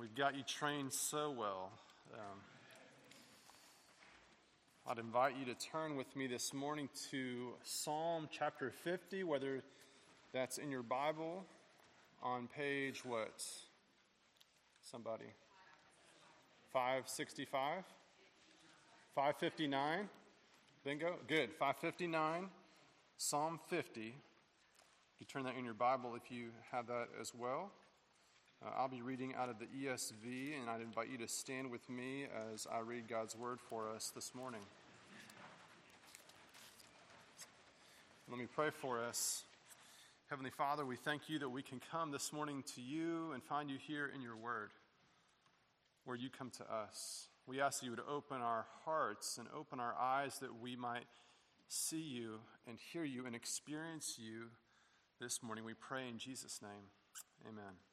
We've got you trained so well. Um, I'd invite you to turn with me this morning to Psalm chapter 50, whether that's in your Bible on page what? Somebody. 565? 559? Bingo? Good. 559, Psalm 50. You turn that in your Bible if you have that as well. Uh, I'll be reading out of the ESV, and I'd invite you to stand with me as I read God's word for us this morning. Let me pray for us. Heavenly Father, we thank you that we can come this morning to you and find you here in your word, where you come to us. We ask you to open our hearts and open our eyes that we might see you and hear you and experience you this morning. We pray in Jesus' name. Amen.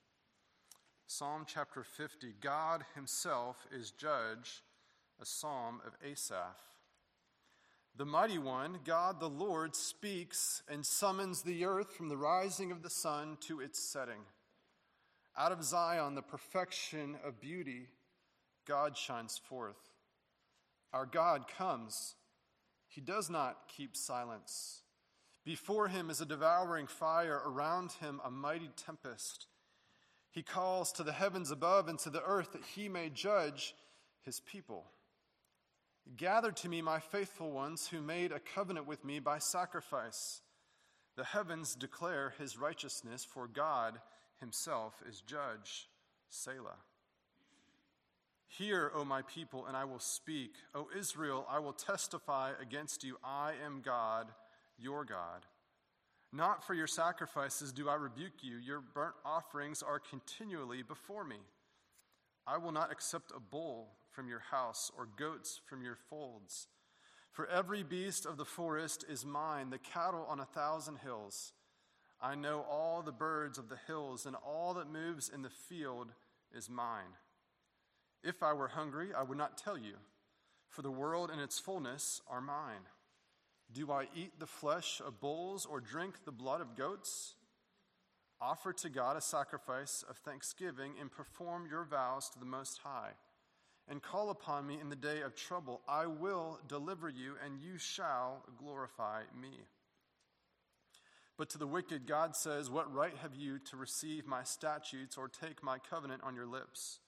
Psalm chapter 50 God Himself is judge, a psalm of Asaph. The mighty one, God the Lord, speaks and summons the earth from the rising of the sun to its setting. Out of Zion, the perfection of beauty, God shines forth. Our God comes. He does not keep silence. Before him is a devouring fire, around him a mighty tempest. He calls to the heavens above and to the earth that he may judge his people. Gather to me my faithful ones who made a covenant with me by sacrifice. The heavens declare his righteousness, for God himself is judge. Selah. Hear, O my people, and I will speak. O Israel, I will testify against you. I am God, your God. Not for your sacrifices do I rebuke you. Your burnt offerings are continually before me. I will not accept a bull from your house or goats from your folds. For every beast of the forest is mine, the cattle on a thousand hills. I know all the birds of the hills, and all that moves in the field is mine. If I were hungry, I would not tell you, for the world and its fullness are mine. Do I eat the flesh of bulls or drink the blood of goats? Offer to God a sacrifice of thanksgiving and perform your vows to the Most High. And call upon me in the day of trouble. I will deliver you, and you shall glorify me. But to the wicked, God says, What right have you to receive my statutes or take my covenant on your lips?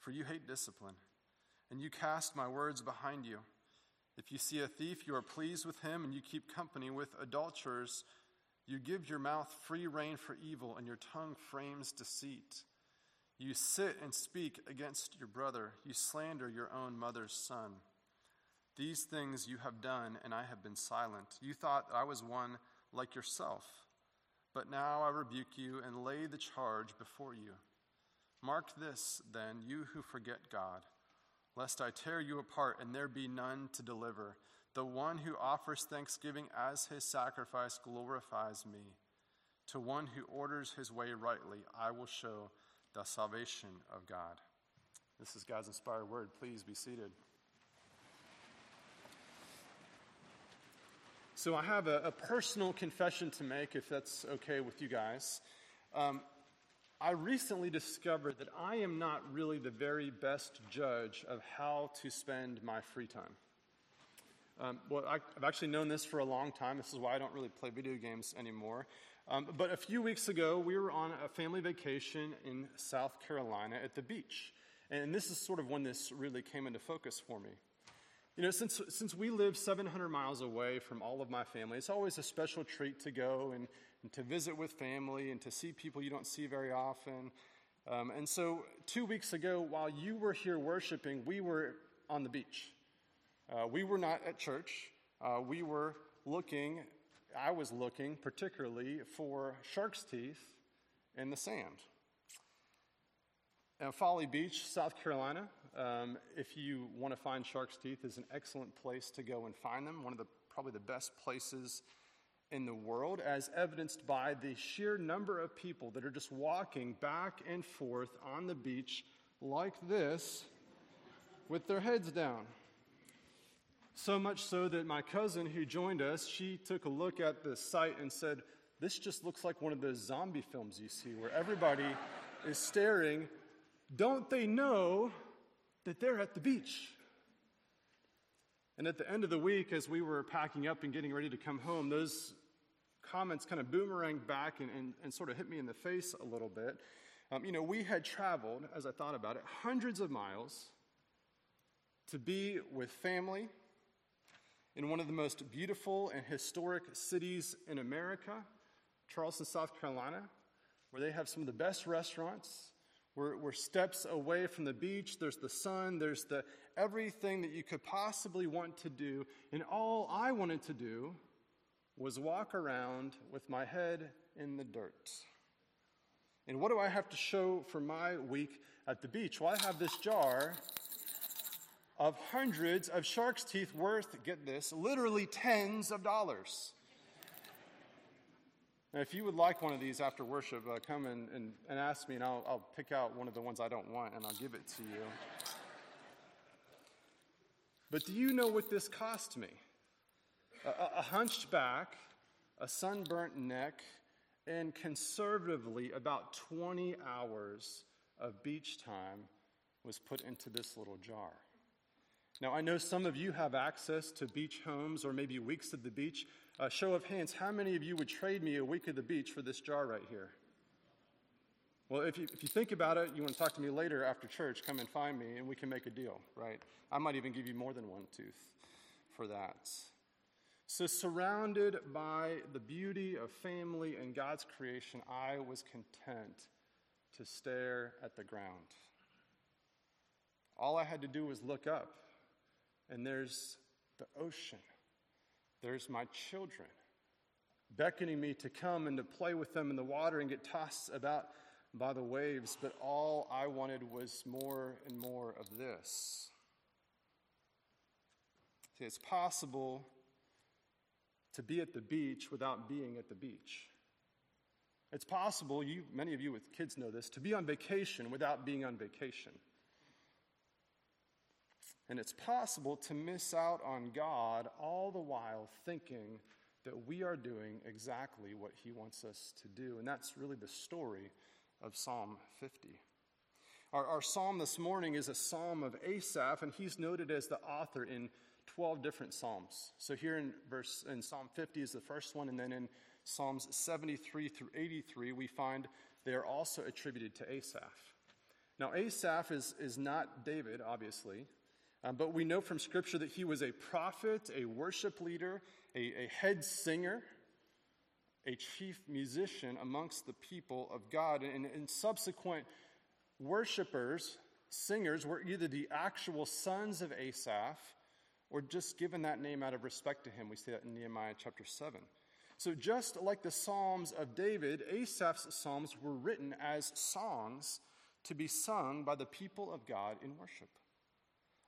For you hate discipline, and you cast my words behind you. If you see a thief, you are pleased with him, and you keep company with adulterers. You give your mouth free rein for evil, and your tongue frames deceit. You sit and speak against your brother. You slander your own mother's son. These things you have done, and I have been silent. You thought I was one like yourself. But now I rebuke you and lay the charge before you. Mark this, then, you who forget God lest I tear you apart and there be none to deliver. The one who offers thanksgiving as his sacrifice glorifies me. To one who orders his way rightly, I will show the salvation of God. This is God's inspired word. Please be seated. So, I have a, a personal confession to make, if that's okay with you guys. Um, I recently discovered that I am not really the very best judge of how to spend my free time. Um, well, I, have actually known this for a long time. This is why I don't really play video games anymore. Um, but a few weeks ago, we were on a family vacation in South Carolina at the beach. And this is sort of when this really came into focus for me. You know, since, since we live 700 miles away from all of my family, it's always a special treat to go and and to visit with family and to see people you don't see very often. Um, and so, two weeks ago, while you were here worshiping, we were on the beach. Uh, we were not at church. Uh, we were looking, I was looking particularly for shark's teeth in the sand. Now, Folly Beach, South Carolina, um, if you want to find shark's teeth, is an excellent place to go and find them. One of the probably the best places in the world, as evidenced by the sheer number of people that are just walking back and forth on the beach like this with their heads down. So much so that my cousin who joined us, she took a look at the site and said, This just looks like one of those zombie films you see where everybody is staring Don't they know that they're at the beach? And at the end of the week, as we were packing up and getting ready to come home, those comments kind of boomeranged back and, and, and sort of hit me in the face a little bit. Um, you know, we had traveled, as I thought about it, hundreds of miles to be with family in one of the most beautiful and historic cities in America, Charleston, South Carolina, where they have some of the best restaurants. We're, we're steps away from the beach. There's the sun. There's the everything that you could possibly want to do. And all I wanted to do was walk around with my head in the dirt. And what do I have to show for my week at the beach? Well, I have this jar of hundreds of shark's teeth worth, get this, literally tens of dollars. Now, if you would like one of these after worship, uh, come and, and, and ask me, and I'll, I'll pick out one of the ones I don't want and I'll give it to you. But do you know what this cost me? A, a, a hunched back, a sunburnt neck, and conservatively about 20 hours of beach time was put into this little jar. Now, I know some of you have access to beach homes or maybe weeks at the beach. Uh, show of hands, how many of you would trade me a week at the beach for this jar right here? Well, if you, if you think about it, you want to talk to me later after church, come and find me and we can make a deal, right? I might even give you more than one tooth for that. So, surrounded by the beauty of family and God's creation, I was content to stare at the ground. All I had to do was look up and there's the ocean. There's my children beckoning me to come and to play with them in the water and get tossed about by the waves, but all I wanted was more and more of this. See, it's possible to be at the beach without being at the beach. It's possible, you, many of you with kids know this, to be on vacation without being on vacation. And it's possible to miss out on God all the while thinking that we are doing exactly what He wants us to do. And that's really the story of Psalm 50. Our, our psalm this morning is a psalm of Asaph, and he's noted as the author in 12 different psalms. So here in verse in Psalm 50 is the first one, and then in Psalms 73 through 83, we find they are also attributed to Asaph. Now, Asaph is, is not David, obviously. Um, but we know from Scripture that he was a prophet, a worship leader, a, a head singer, a chief musician amongst the people of God. And, and subsequent worshipers, singers, were either the actual sons of Asaph or just given that name out of respect to him. We see that in Nehemiah chapter 7. So, just like the Psalms of David, Asaph's Psalms were written as songs to be sung by the people of God in worship.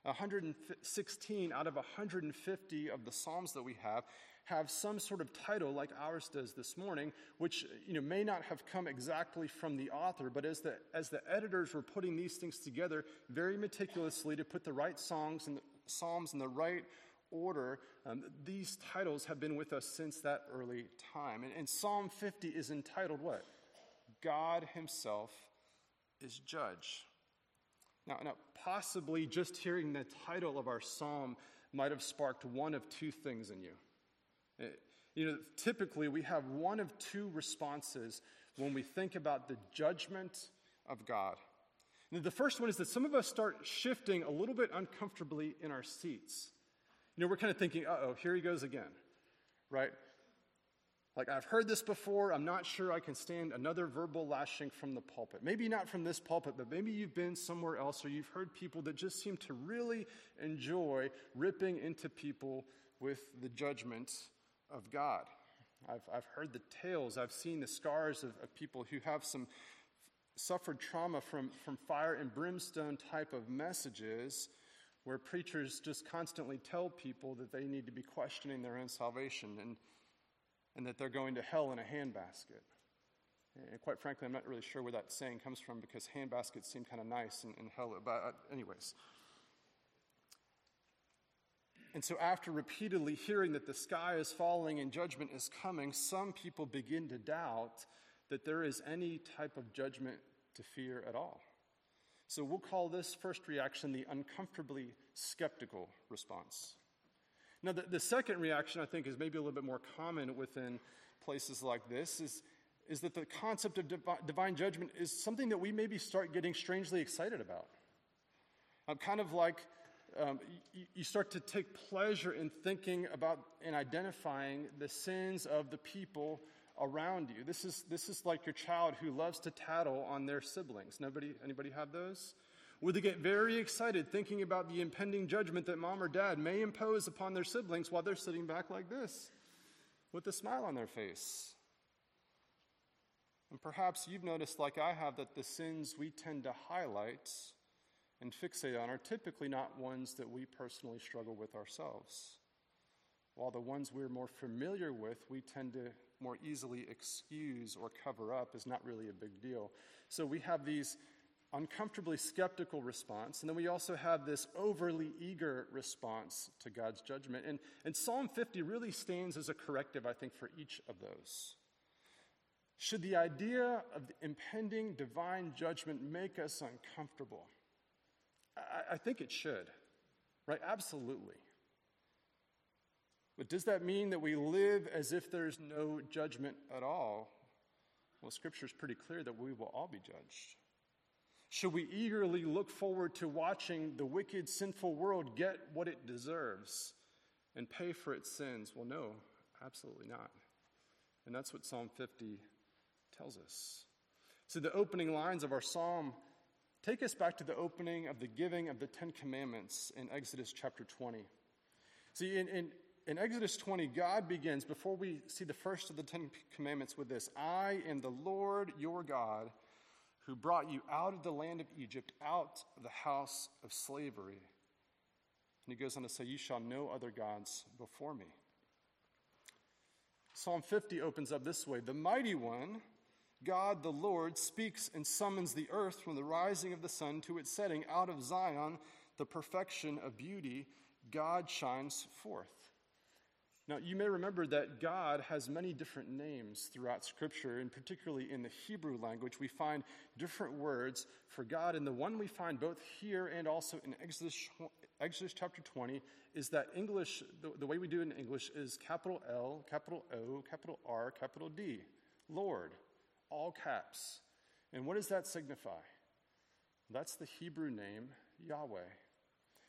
116 out of 150 of the Psalms that we have have some sort of title like ours does this morning, which you know, may not have come exactly from the author, but as the, as the editors were putting these things together very meticulously to put the right songs and Psalms in the right order, um, these titles have been with us since that early time. And, and Psalm 50 is entitled what? God Himself is Judge. Now, now, possibly just hearing the title of our psalm might have sparked one of two things in you. Eh, you know, typically we have one of two responses when we think about the judgment of God. The first one is that some of us start shifting a little bit uncomfortably in our seats. You know, we're kind of thinking, uh oh, here he goes again, right? Like, I've heard this before. I'm not sure I can stand another verbal lashing from the pulpit. Maybe not from this pulpit, but maybe you've been somewhere else or you've heard people that just seem to really enjoy ripping into people with the judgment of God. I've, I've heard the tales, I've seen the scars of, of people who have some suffered trauma from, from fire and brimstone type of messages where preachers just constantly tell people that they need to be questioning their own salvation. And and that they're going to hell in a handbasket. And quite frankly, I'm not really sure where that saying comes from because handbaskets seem kind of nice and, and hell, but uh, anyways. And so, after repeatedly hearing that the sky is falling and judgment is coming, some people begin to doubt that there is any type of judgment to fear at all. So we'll call this first reaction the uncomfortably skeptical response. Now, the, the second reaction, I think, is maybe a little bit more common within places like this, is, is that the concept of divi- divine judgment is something that we maybe start getting strangely excited about. I'm kind of like um, you, you start to take pleasure in thinking about and identifying the sins of the people around you. This is, this is like your child who loves to tattle on their siblings. Nobody, anybody have those? Would they get very excited thinking about the impending judgment that mom or dad may impose upon their siblings while they're sitting back like this with a smile on their face? And perhaps you've noticed, like I have, that the sins we tend to highlight and fixate on are typically not ones that we personally struggle with ourselves. While the ones we're more familiar with, we tend to more easily excuse or cover up is not really a big deal. So we have these uncomfortably skeptical response, and then we also have this overly eager response to God's judgment. And, and Psalm 50 really stands as a corrective, I think, for each of those. Should the idea of the impending divine judgment make us uncomfortable? I, I think it should, right? Absolutely. But does that mean that we live as if there's no judgment at all? Well, Scripture is pretty clear that we will all be judged. Should we eagerly look forward to watching the wicked, sinful world get what it deserves and pay for its sins? Well, no, absolutely not. And that's what Psalm 50 tells us. So, the opening lines of our psalm take us back to the opening of the giving of the Ten Commandments in Exodus chapter 20. See, in, in in Exodus 20, God begins, before we see the first of the Ten Commandments, with this I am the Lord your God who brought you out of the land of Egypt, out of the house of slavery. And he goes on to say, You shall know other gods before me. Psalm 50 opens up this way The mighty one, God the Lord, speaks and summons the earth from the rising of the sun to its setting. Out of Zion, the perfection of beauty, God shines forth. Now, you may remember that God has many different names throughout Scripture, and particularly in the Hebrew language, we find different words for God. And the one we find both here and also in Exodus, Exodus chapter 20 is that English, the, the way we do it in English, is capital L, capital O, capital R, capital D. Lord, all caps. And what does that signify? That's the Hebrew name Yahweh.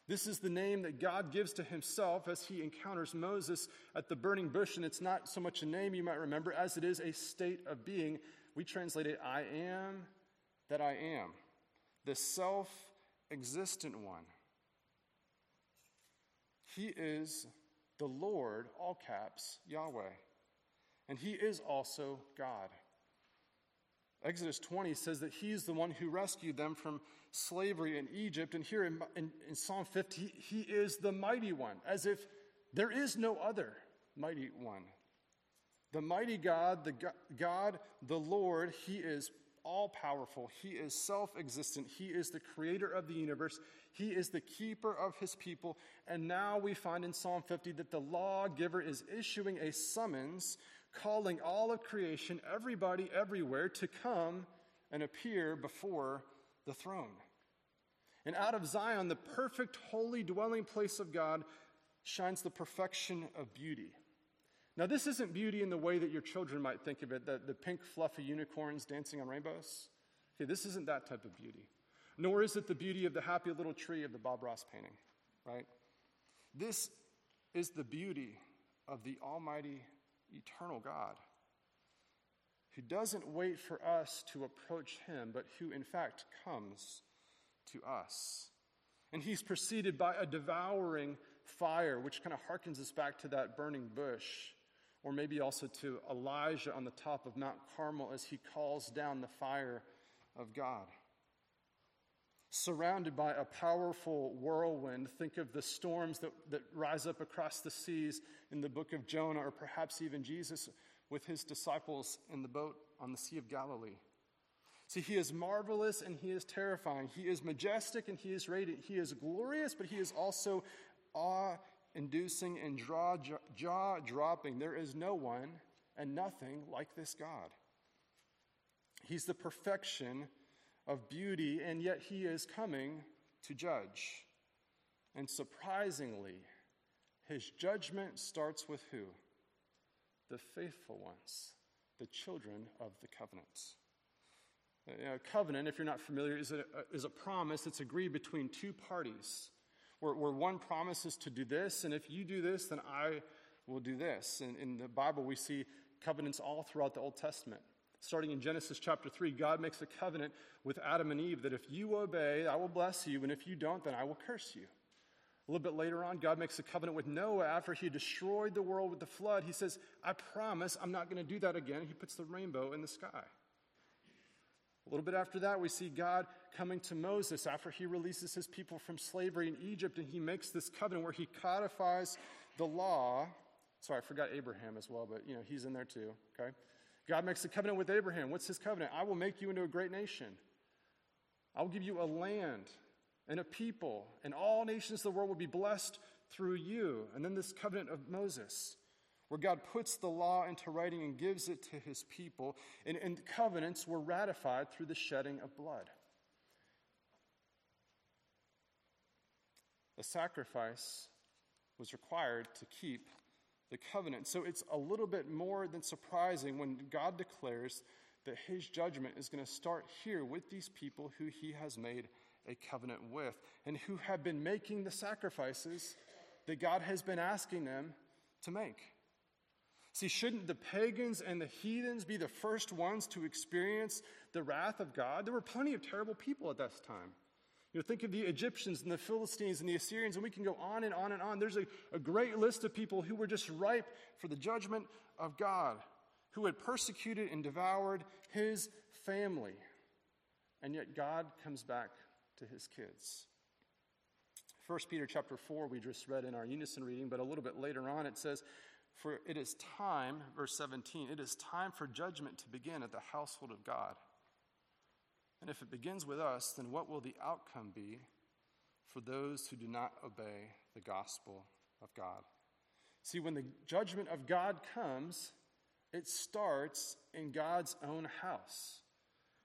This is the name that God gives to himself as he encounters Moses at the burning bush. And it's not so much a name you might remember as it is a state of being. We translate it I am that I am, the self existent one. He is the Lord, all caps, Yahweh. And he is also God. Exodus 20 says that he's the one who rescued them from slavery in Egypt. And here in, in, in Psalm 50, he, is the mighty one, as if there is no other mighty one. The mighty God, the God, the Lord, he is all powerful. He is self existent. He is the creator of the universe. He is the keeper of his people. And now we find in Psalm 50 that the lawgiver is issuing a summons calling all of creation, everybody, everywhere, to come and appear before the throne. And out of Zion, the perfect, holy dwelling place of God, shines the perfection of beauty. Now, this isn't beauty in the way that your children might think of it, the, the pink, fluffy unicorns dancing on rainbows. Okay, this isn't that type of beauty. Nor is it the beauty of the happy little tree of the Bob Ross painting, right? This is the beauty of the Almighty eternal God who doesn't wait for us to approach him, but who in fact comes to us. And he's preceded by a devouring fire, which kind of harkens us back to that burning bush, or maybe also to Elijah on the top of Mount Carmel as he calls down the fire of God. Surrounded by a powerful whirlwind, think of the storms that, that rise up across the seas in the book of Jonah, or perhaps even Jesus with his disciples in the boat on the Sea of Galilee. See, he is marvelous and he is terrifying. He is majestic and he is radiant. He is glorious, but he is also awe inducing and jaw dropping. There is no one and nothing like this God. He's the perfection of beauty, and yet he is coming to judge. And surprisingly, his judgment starts with who? The faithful ones, the children of the covenant. You know, covenant, if you're not familiar, is a, is a promise that's agreed between two parties, where, where one promises to do this, and if you do this, then I will do this. And in the Bible, we see covenants all throughout the Old Testament. Starting in Genesis chapter 3, God makes a covenant with Adam and Eve that if you obey, I will bless you, and if you don't, then I will curse you. A little bit later on, God makes a covenant with Noah after he destroyed the world with the flood. He says, I promise I'm not going to do that again. He puts the rainbow in the sky. A little bit after that, we see God coming to Moses after he releases his people from slavery in Egypt, and he makes this covenant where he codifies the law. Sorry, I forgot Abraham as well, but you know, he's in there too, okay? God makes a covenant with Abraham. What's his covenant? I will make you into a great nation. I will give you a land and a people, and all nations of the world will be blessed through you. And then this covenant of Moses, where God puts the law into writing and gives it to his people, and, and covenants were ratified through the shedding of blood. A sacrifice was required to keep the covenant. So it's a little bit more than surprising when God declares that his judgment is going to start here with these people who he has made a covenant with and who have been making the sacrifices that God has been asking them to make. See, shouldn't the pagans and the heathens be the first ones to experience the wrath of God? There were plenty of terrible people at this time. You know, think of the Egyptians and the Philistines and the Assyrians, and we can go on and on and on. There's a, a great list of people who were just ripe for the judgment of God, who had persecuted and devoured his family. And yet God comes back to his kids. 1 Peter chapter 4, we just read in our unison reading, but a little bit later on it says, For it is time, verse 17, it is time for judgment to begin at the household of God. And if it begins with us, then what will the outcome be for those who do not obey the gospel of God? See, when the judgment of God comes, it starts in God's own house.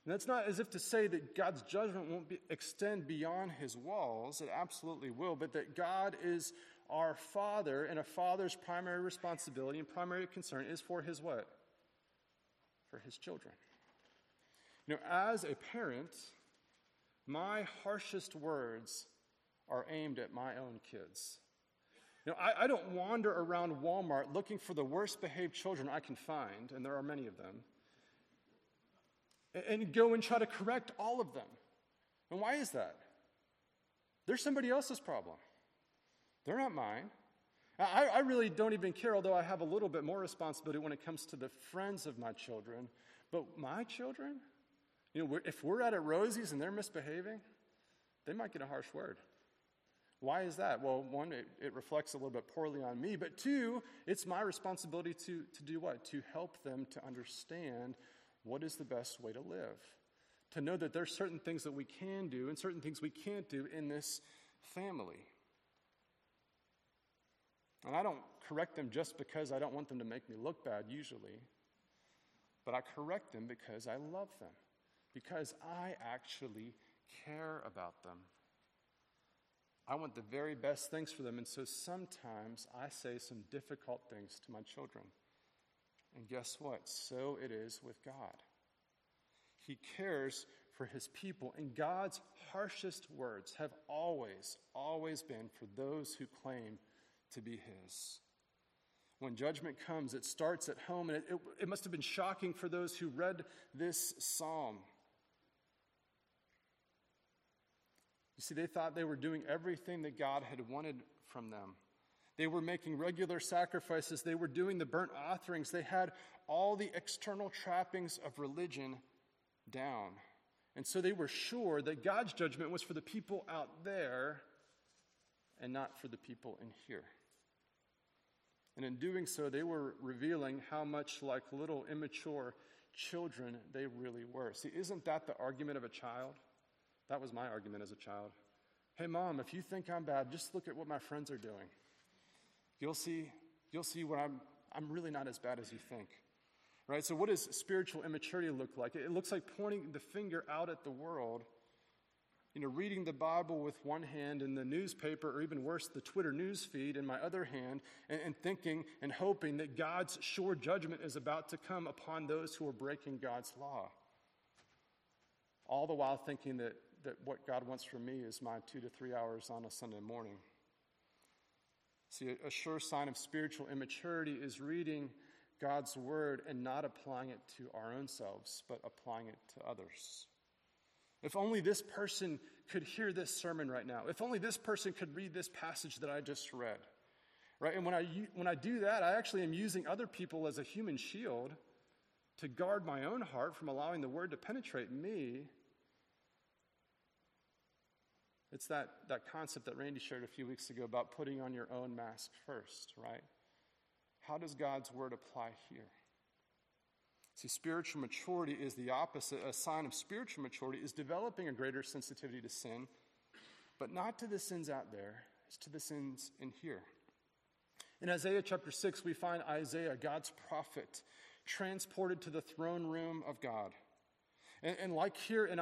And that's not as if to say that God's judgment won't be, extend beyond his walls. It absolutely will. But that God is our Father, and a father's primary responsibility and primary concern is for his what? For his children. You know, as a parent, my harshest words are aimed at my own kids. You know, I, I don't wander around Walmart looking for the worst behaved children I can find, and there are many of them and go and try to correct all of them. And why is that? They're somebody else's problem. They're not mine. I, I, really don't even care, although I have a little bit more responsibility when it comes to the friends of my children. But my children, you know, we're, if we're out at Rosie's and they're misbehaving, they might get a harsh word. Why is that? Well, one, it, it reflects a little bit poorly on me, but two, it's my responsibility to, to do what? To help them to understand what is the best way to live. To know that there's certain things that we can do and certain things we can't do in this family. And I don't correct them just because I don't want them to make me look bad, usually. But I correct them because I love them, because I actually care about them. I want the very best things for them, and so sometimes I say some difficult things to my children. And guess what? So it is with God. He cares for his people, and God's harshest words have always, always been for those who claim to be his. When judgment comes, it starts at home, and it, it, it must have been shocking for those who read this psalm. You see, they thought they were doing everything that God had wanted from them. They were making regular sacrifices. They were doing the burnt offerings. They had all the external trappings of religion down. And so they were sure that God's judgment was for the people out there and not for the people in here. And in doing so, they were revealing how much like little immature children they really were. See, isn't that the argument of a child? That was my argument as a child. Hey, mom, if you think I'm bad, just look at what my friends are doing. You'll see, you'll see what I'm, I'm really not as bad as you think. Right? So, what does spiritual immaturity look like? It looks like pointing the finger out at the world you know, reading the Bible with one hand and the newspaper, or even worse, the Twitter news feed in my other hand, and, and, thinking and hoping that God's sure judgment is about to come upon those who are breaking God's law. All the while thinking that, that what God wants from me is my two to three hours on a Sunday morning. See, a, a sure sign of spiritual immaturity is reading God's word and not applying it to our own selves, but applying it to others. If only this person could hear this sermon right now. If only this person could read this passage that I just read. Right? And when I, when I do that, I actually am using other people as a human shield to guard my own heart from allowing the word to penetrate me. It's that, that concept that Randy shared a few weeks ago about putting on your own mask first, right? How does God's word apply here? See, spiritual maturity is the opposite. A sign of spiritual maturity is developing a greater sensitivity to sin, but not to the sins out there, it's to the sins in here. In Isaiah chapter 6, we find Isaiah, God's prophet, transported to the throne room of God. And, and like here in,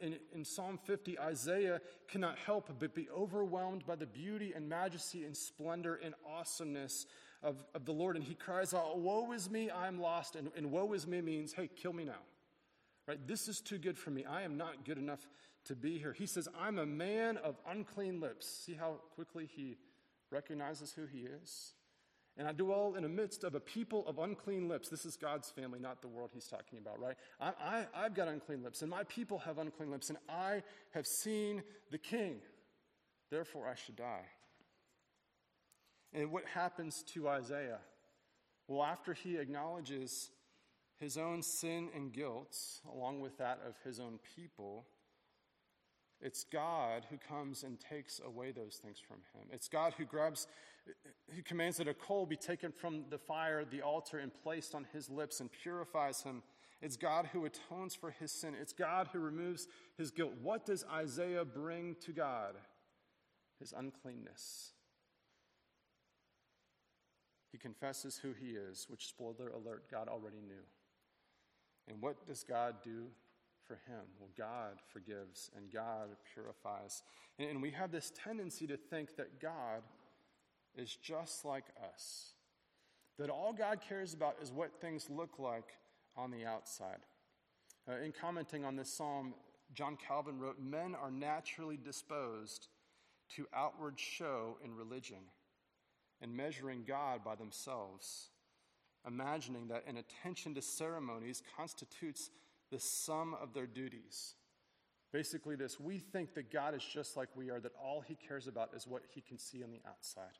in, in Psalm 50, Isaiah cannot help but be overwhelmed by the beauty and majesty and splendor and awesomeness of, of the Lord, and he cries out, Woe is me, I'm lost. And, and woe is me means, Hey, kill me now. Right? This is too good for me. I am not good enough to be here. He says, I'm a man of unclean lips. See how quickly he recognizes who he is? And I dwell in the midst of a people of unclean lips. This is God's family, not the world he's talking about, right? I, have got unclean lips, and my people have unclean lips, and I have seen the king. Therefore, I should die. And what happens to Isaiah? Well, after he acknowledges his own sin and guilt, along with that of his own people, it's God who comes and takes away those things from him. It's God who grabs, who commands that a coal be taken from the fire, the altar, and placed on his lips and purifies him. It's God who atones for his sin. It's God who removes his guilt. What does Isaiah bring to God? His uncleanness. He confesses who he is, which, spoiler alert, God already knew. And what does God do for him? Well, God forgives and God purifies. And we have this tendency to think that God is just like us, that all God cares about is what things look like on the outside. Uh, in commenting on this psalm, John Calvin wrote Men are naturally disposed to outward show in religion and measuring God by themselves, imagining that an attention to ceremonies constitutes the sum of their duties. Basically, this we think that God is just like we are, that all he cares about is what he can see on the outside.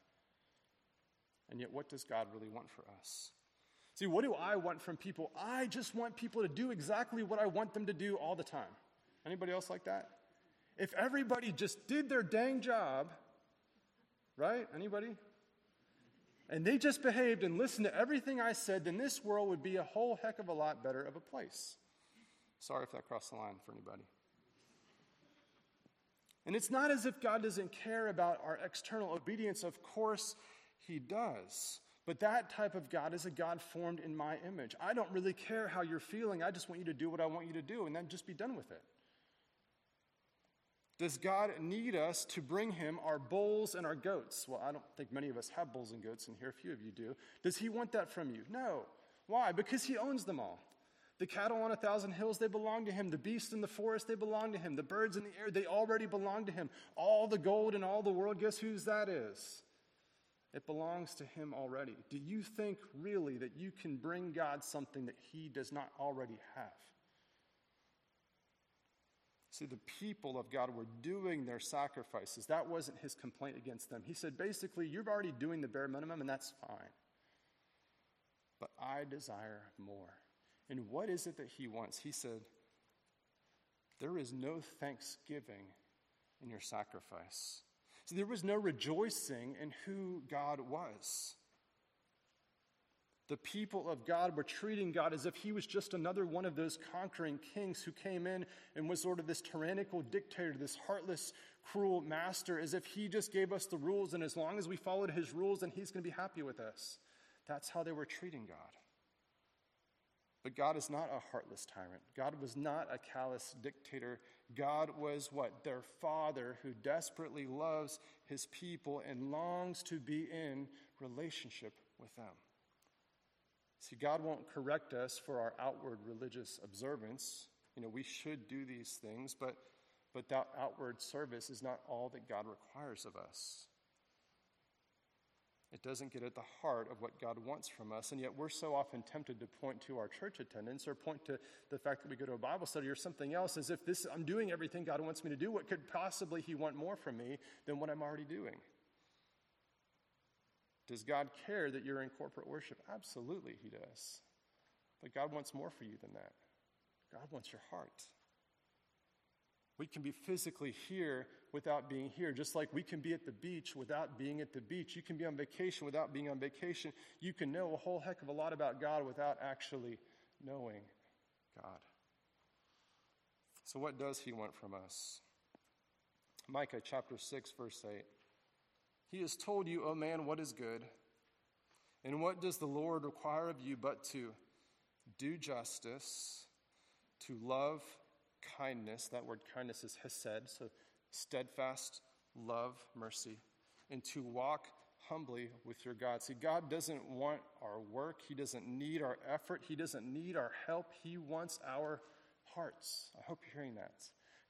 And yet, what does God really want for us? See, what do I want from people? I just want people to do exactly what I want them to do all the time. Anybody else like that? If everybody just did their dang job, right? Anybody? And they just behaved and listened to everything I said, then this world would be a whole heck of a lot better of a place. Sorry if that crossed the line for anybody. And it's not as if God doesn't care about our external obedience. Of course, He does. But that type of God is a God formed in my image. I don't really care how you're feeling. I just want you to do what I want you to do and then just be done with it. Does God need us to bring him our bulls and our goats? Well, I don't think many of us have bulls and goats in here. A few of you do. Does he want that from you? No. Why? Because he owns them all. The cattle on a thousand hills, they belong to him. The beasts in the forest, they belong to him. The birds in the air, they already belong to him. All the gold in all the world, guess whose that is? It belongs to him already. Do you think really that you can bring God something that he does not already have? See, the people of God were doing their sacrifices. That wasn't his complaint against them. He said, basically, you're already doing the bare minimum, and that's fine. But I desire more. And what is it that he wants? He said, There is no thanksgiving in your sacrifice. So there was no rejoicing in who God was. The people of God were treating God as if he was just another one of those conquering kings who came in and was sort of this tyrannical dictator, this heartless, cruel master, as if he just gave us the rules, and as long as we followed his rules, then he's going to be happy with us. That's how they were treating God. But God is not a heartless tyrant. God was not a callous dictator. God was what? Their father who desperately loves his people and longs to be in relationship with them. See, God won't correct us for our outward religious observance. You know, we should do these things, but, but that outward service is not all that God requires of us. It doesn't get at the heart of what God wants from us. And yet, we're so often tempted to point to our church attendance or point to the fact that we go to a Bible study or something else as if this, I'm doing everything God wants me to do. What could possibly He want more from me than what I'm already doing? Does God care that you're in corporate worship? Absolutely, He does. But God wants more for you than that. God wants your heart. We can be physically here without being here, just like we can be at the beach without being at the beach. You can be on vacation without being on vacation. You can know a whole heck of a lot about God without actually knowing God. So, what does He want from us? Micah chapter 6, verse 8. He has told you, O man, what is good. And what does the Lord require of you but to do justice, to love kindness. That word kindness is hesed, so steadfast love, mercy, and to walk humbly with your God. See, God doesn't want our work, He doesn't need our effort, He doesn't need our help. He wants our hearts. I hope you're hearing that.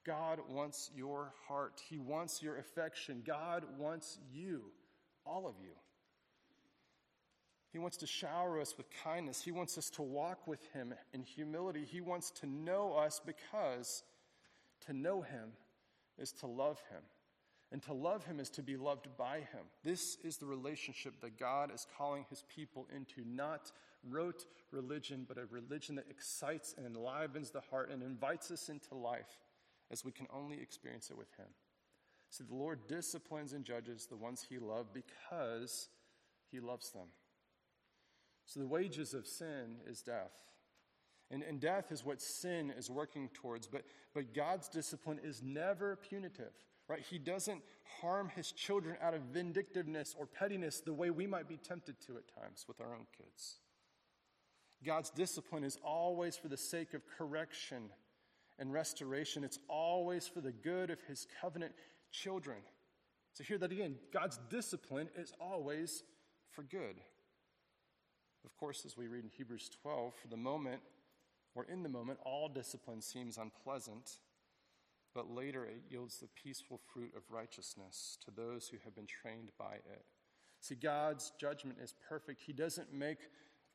God wants your heart. He wants your affection. God wants you, all of you. He wants to shower us with kindness. He wants us to walk with Him in humility. He wants to know us because to know Him is to love Him. And to love Him is to be loved by Him. This is the relationship that God is calling His people into, not rote religion, but a religion that excites and enlivens the heart and invites us into life as we can only experience it with Him. See, the Lord disciplines and judges the ones He loves because He loves them. So the wages of sin is death. And, and death is what sin is working towards. But, but God's discipline is never punitive, right? He doesn't harm his children out of vindictiveness or pettiness the way we might be tempted to at times with our own kids. God's discipline is always for the sake of correction and restoration, it's always for the good of his covenant children. So, hear that again God's discipline is always for good. Of course, as we read in Hebrews 12, for the moment, or in the moment, all discipline seems unpleasant, but later it yields the peaceful fruit of righteousness to those who have been trained by it. See, God's judgment is perfect. He doesn't make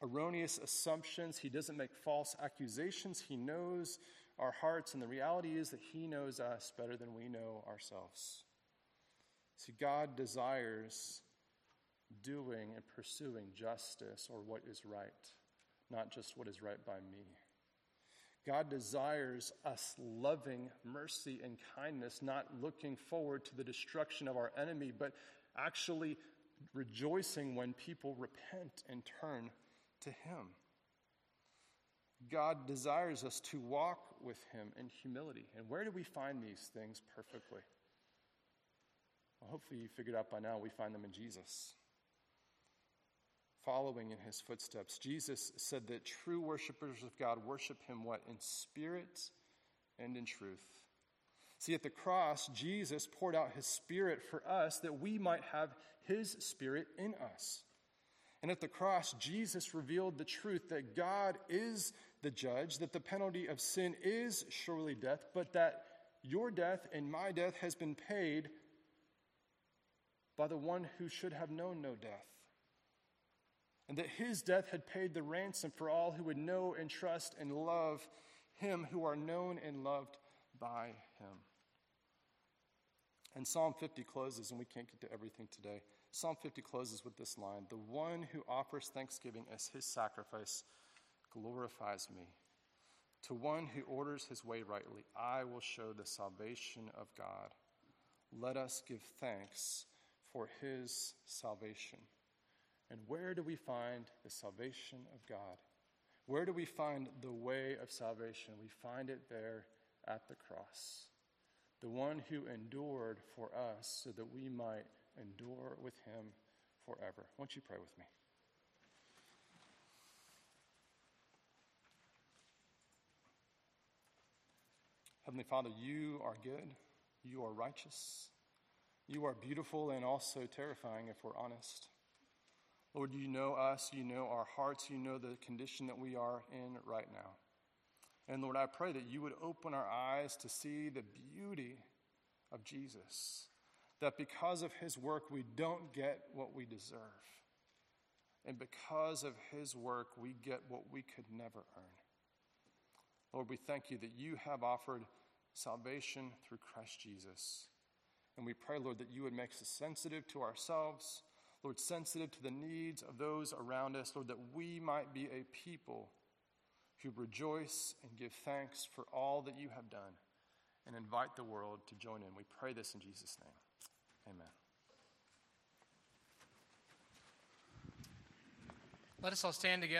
erroneous assumptions, He doesn't make false accusations. He knows our hearts, and the reality is that He knows us better than we know ourselves. See, God desires doing and pursuing justice or what is right, not just what is right by me. God desires us loving mercy and kindness, not looking forward to the destruction of our enemy, but actually rejoicing when people repent and turn to Him. God desires us to walk with Him in humility. And where do we find these things perfectly? Well, hopefully, you figured out by now we find them in Jesus following in his footsteps. Jesus said that true worshipers of God worship him what? In spirit and in truth. See, at the cross, Jesus poured out his spirit for us that we might have his spirit in us. And at the cross, Jesus revealed the truth that God is the judge, that the penalty of sin is surely death, but that your death and my death has been paid by the one who should have known no death and that his death had paid the ransom for all who would know and trust and love him who are known and loved by him. And Psalm 50 closes, and we can't get to everything today. Psalm 50 closes with this line The one who offers thanksgiving as his sacrifice glorifies me. To one who orders his way rightly, I will show the salvation of God. Let us give thanks for his salvation. And where do we find the salvation of God? Where do we find the way of salvation? We find it there at the cross. The one who endured for us so that we might endure with him forever. Won't you pray with me? Heavenly Father, you are good, you are righteous, you are beautiful and also terrifying if we're honest. Lord, you know us, you know our hearts, you know the condition that we are in right now. And Lord, I pray that you would open our eyes to see the beauty of Jesus, that because of his work, we don't get what we deserve. And because of his work, we get what we could never earn. Lord, we thank you that you have offered salvation through Christ Jesus. And we pray, Lord, that you would make us sensitive to ourselves, Lord, sensitive to the needs of those around us, Lord, that we might be a people who rejoice and give thanks for all that you have done and invite the world to join in. We pray this in Jesus' name. Amen. Let us all stand together.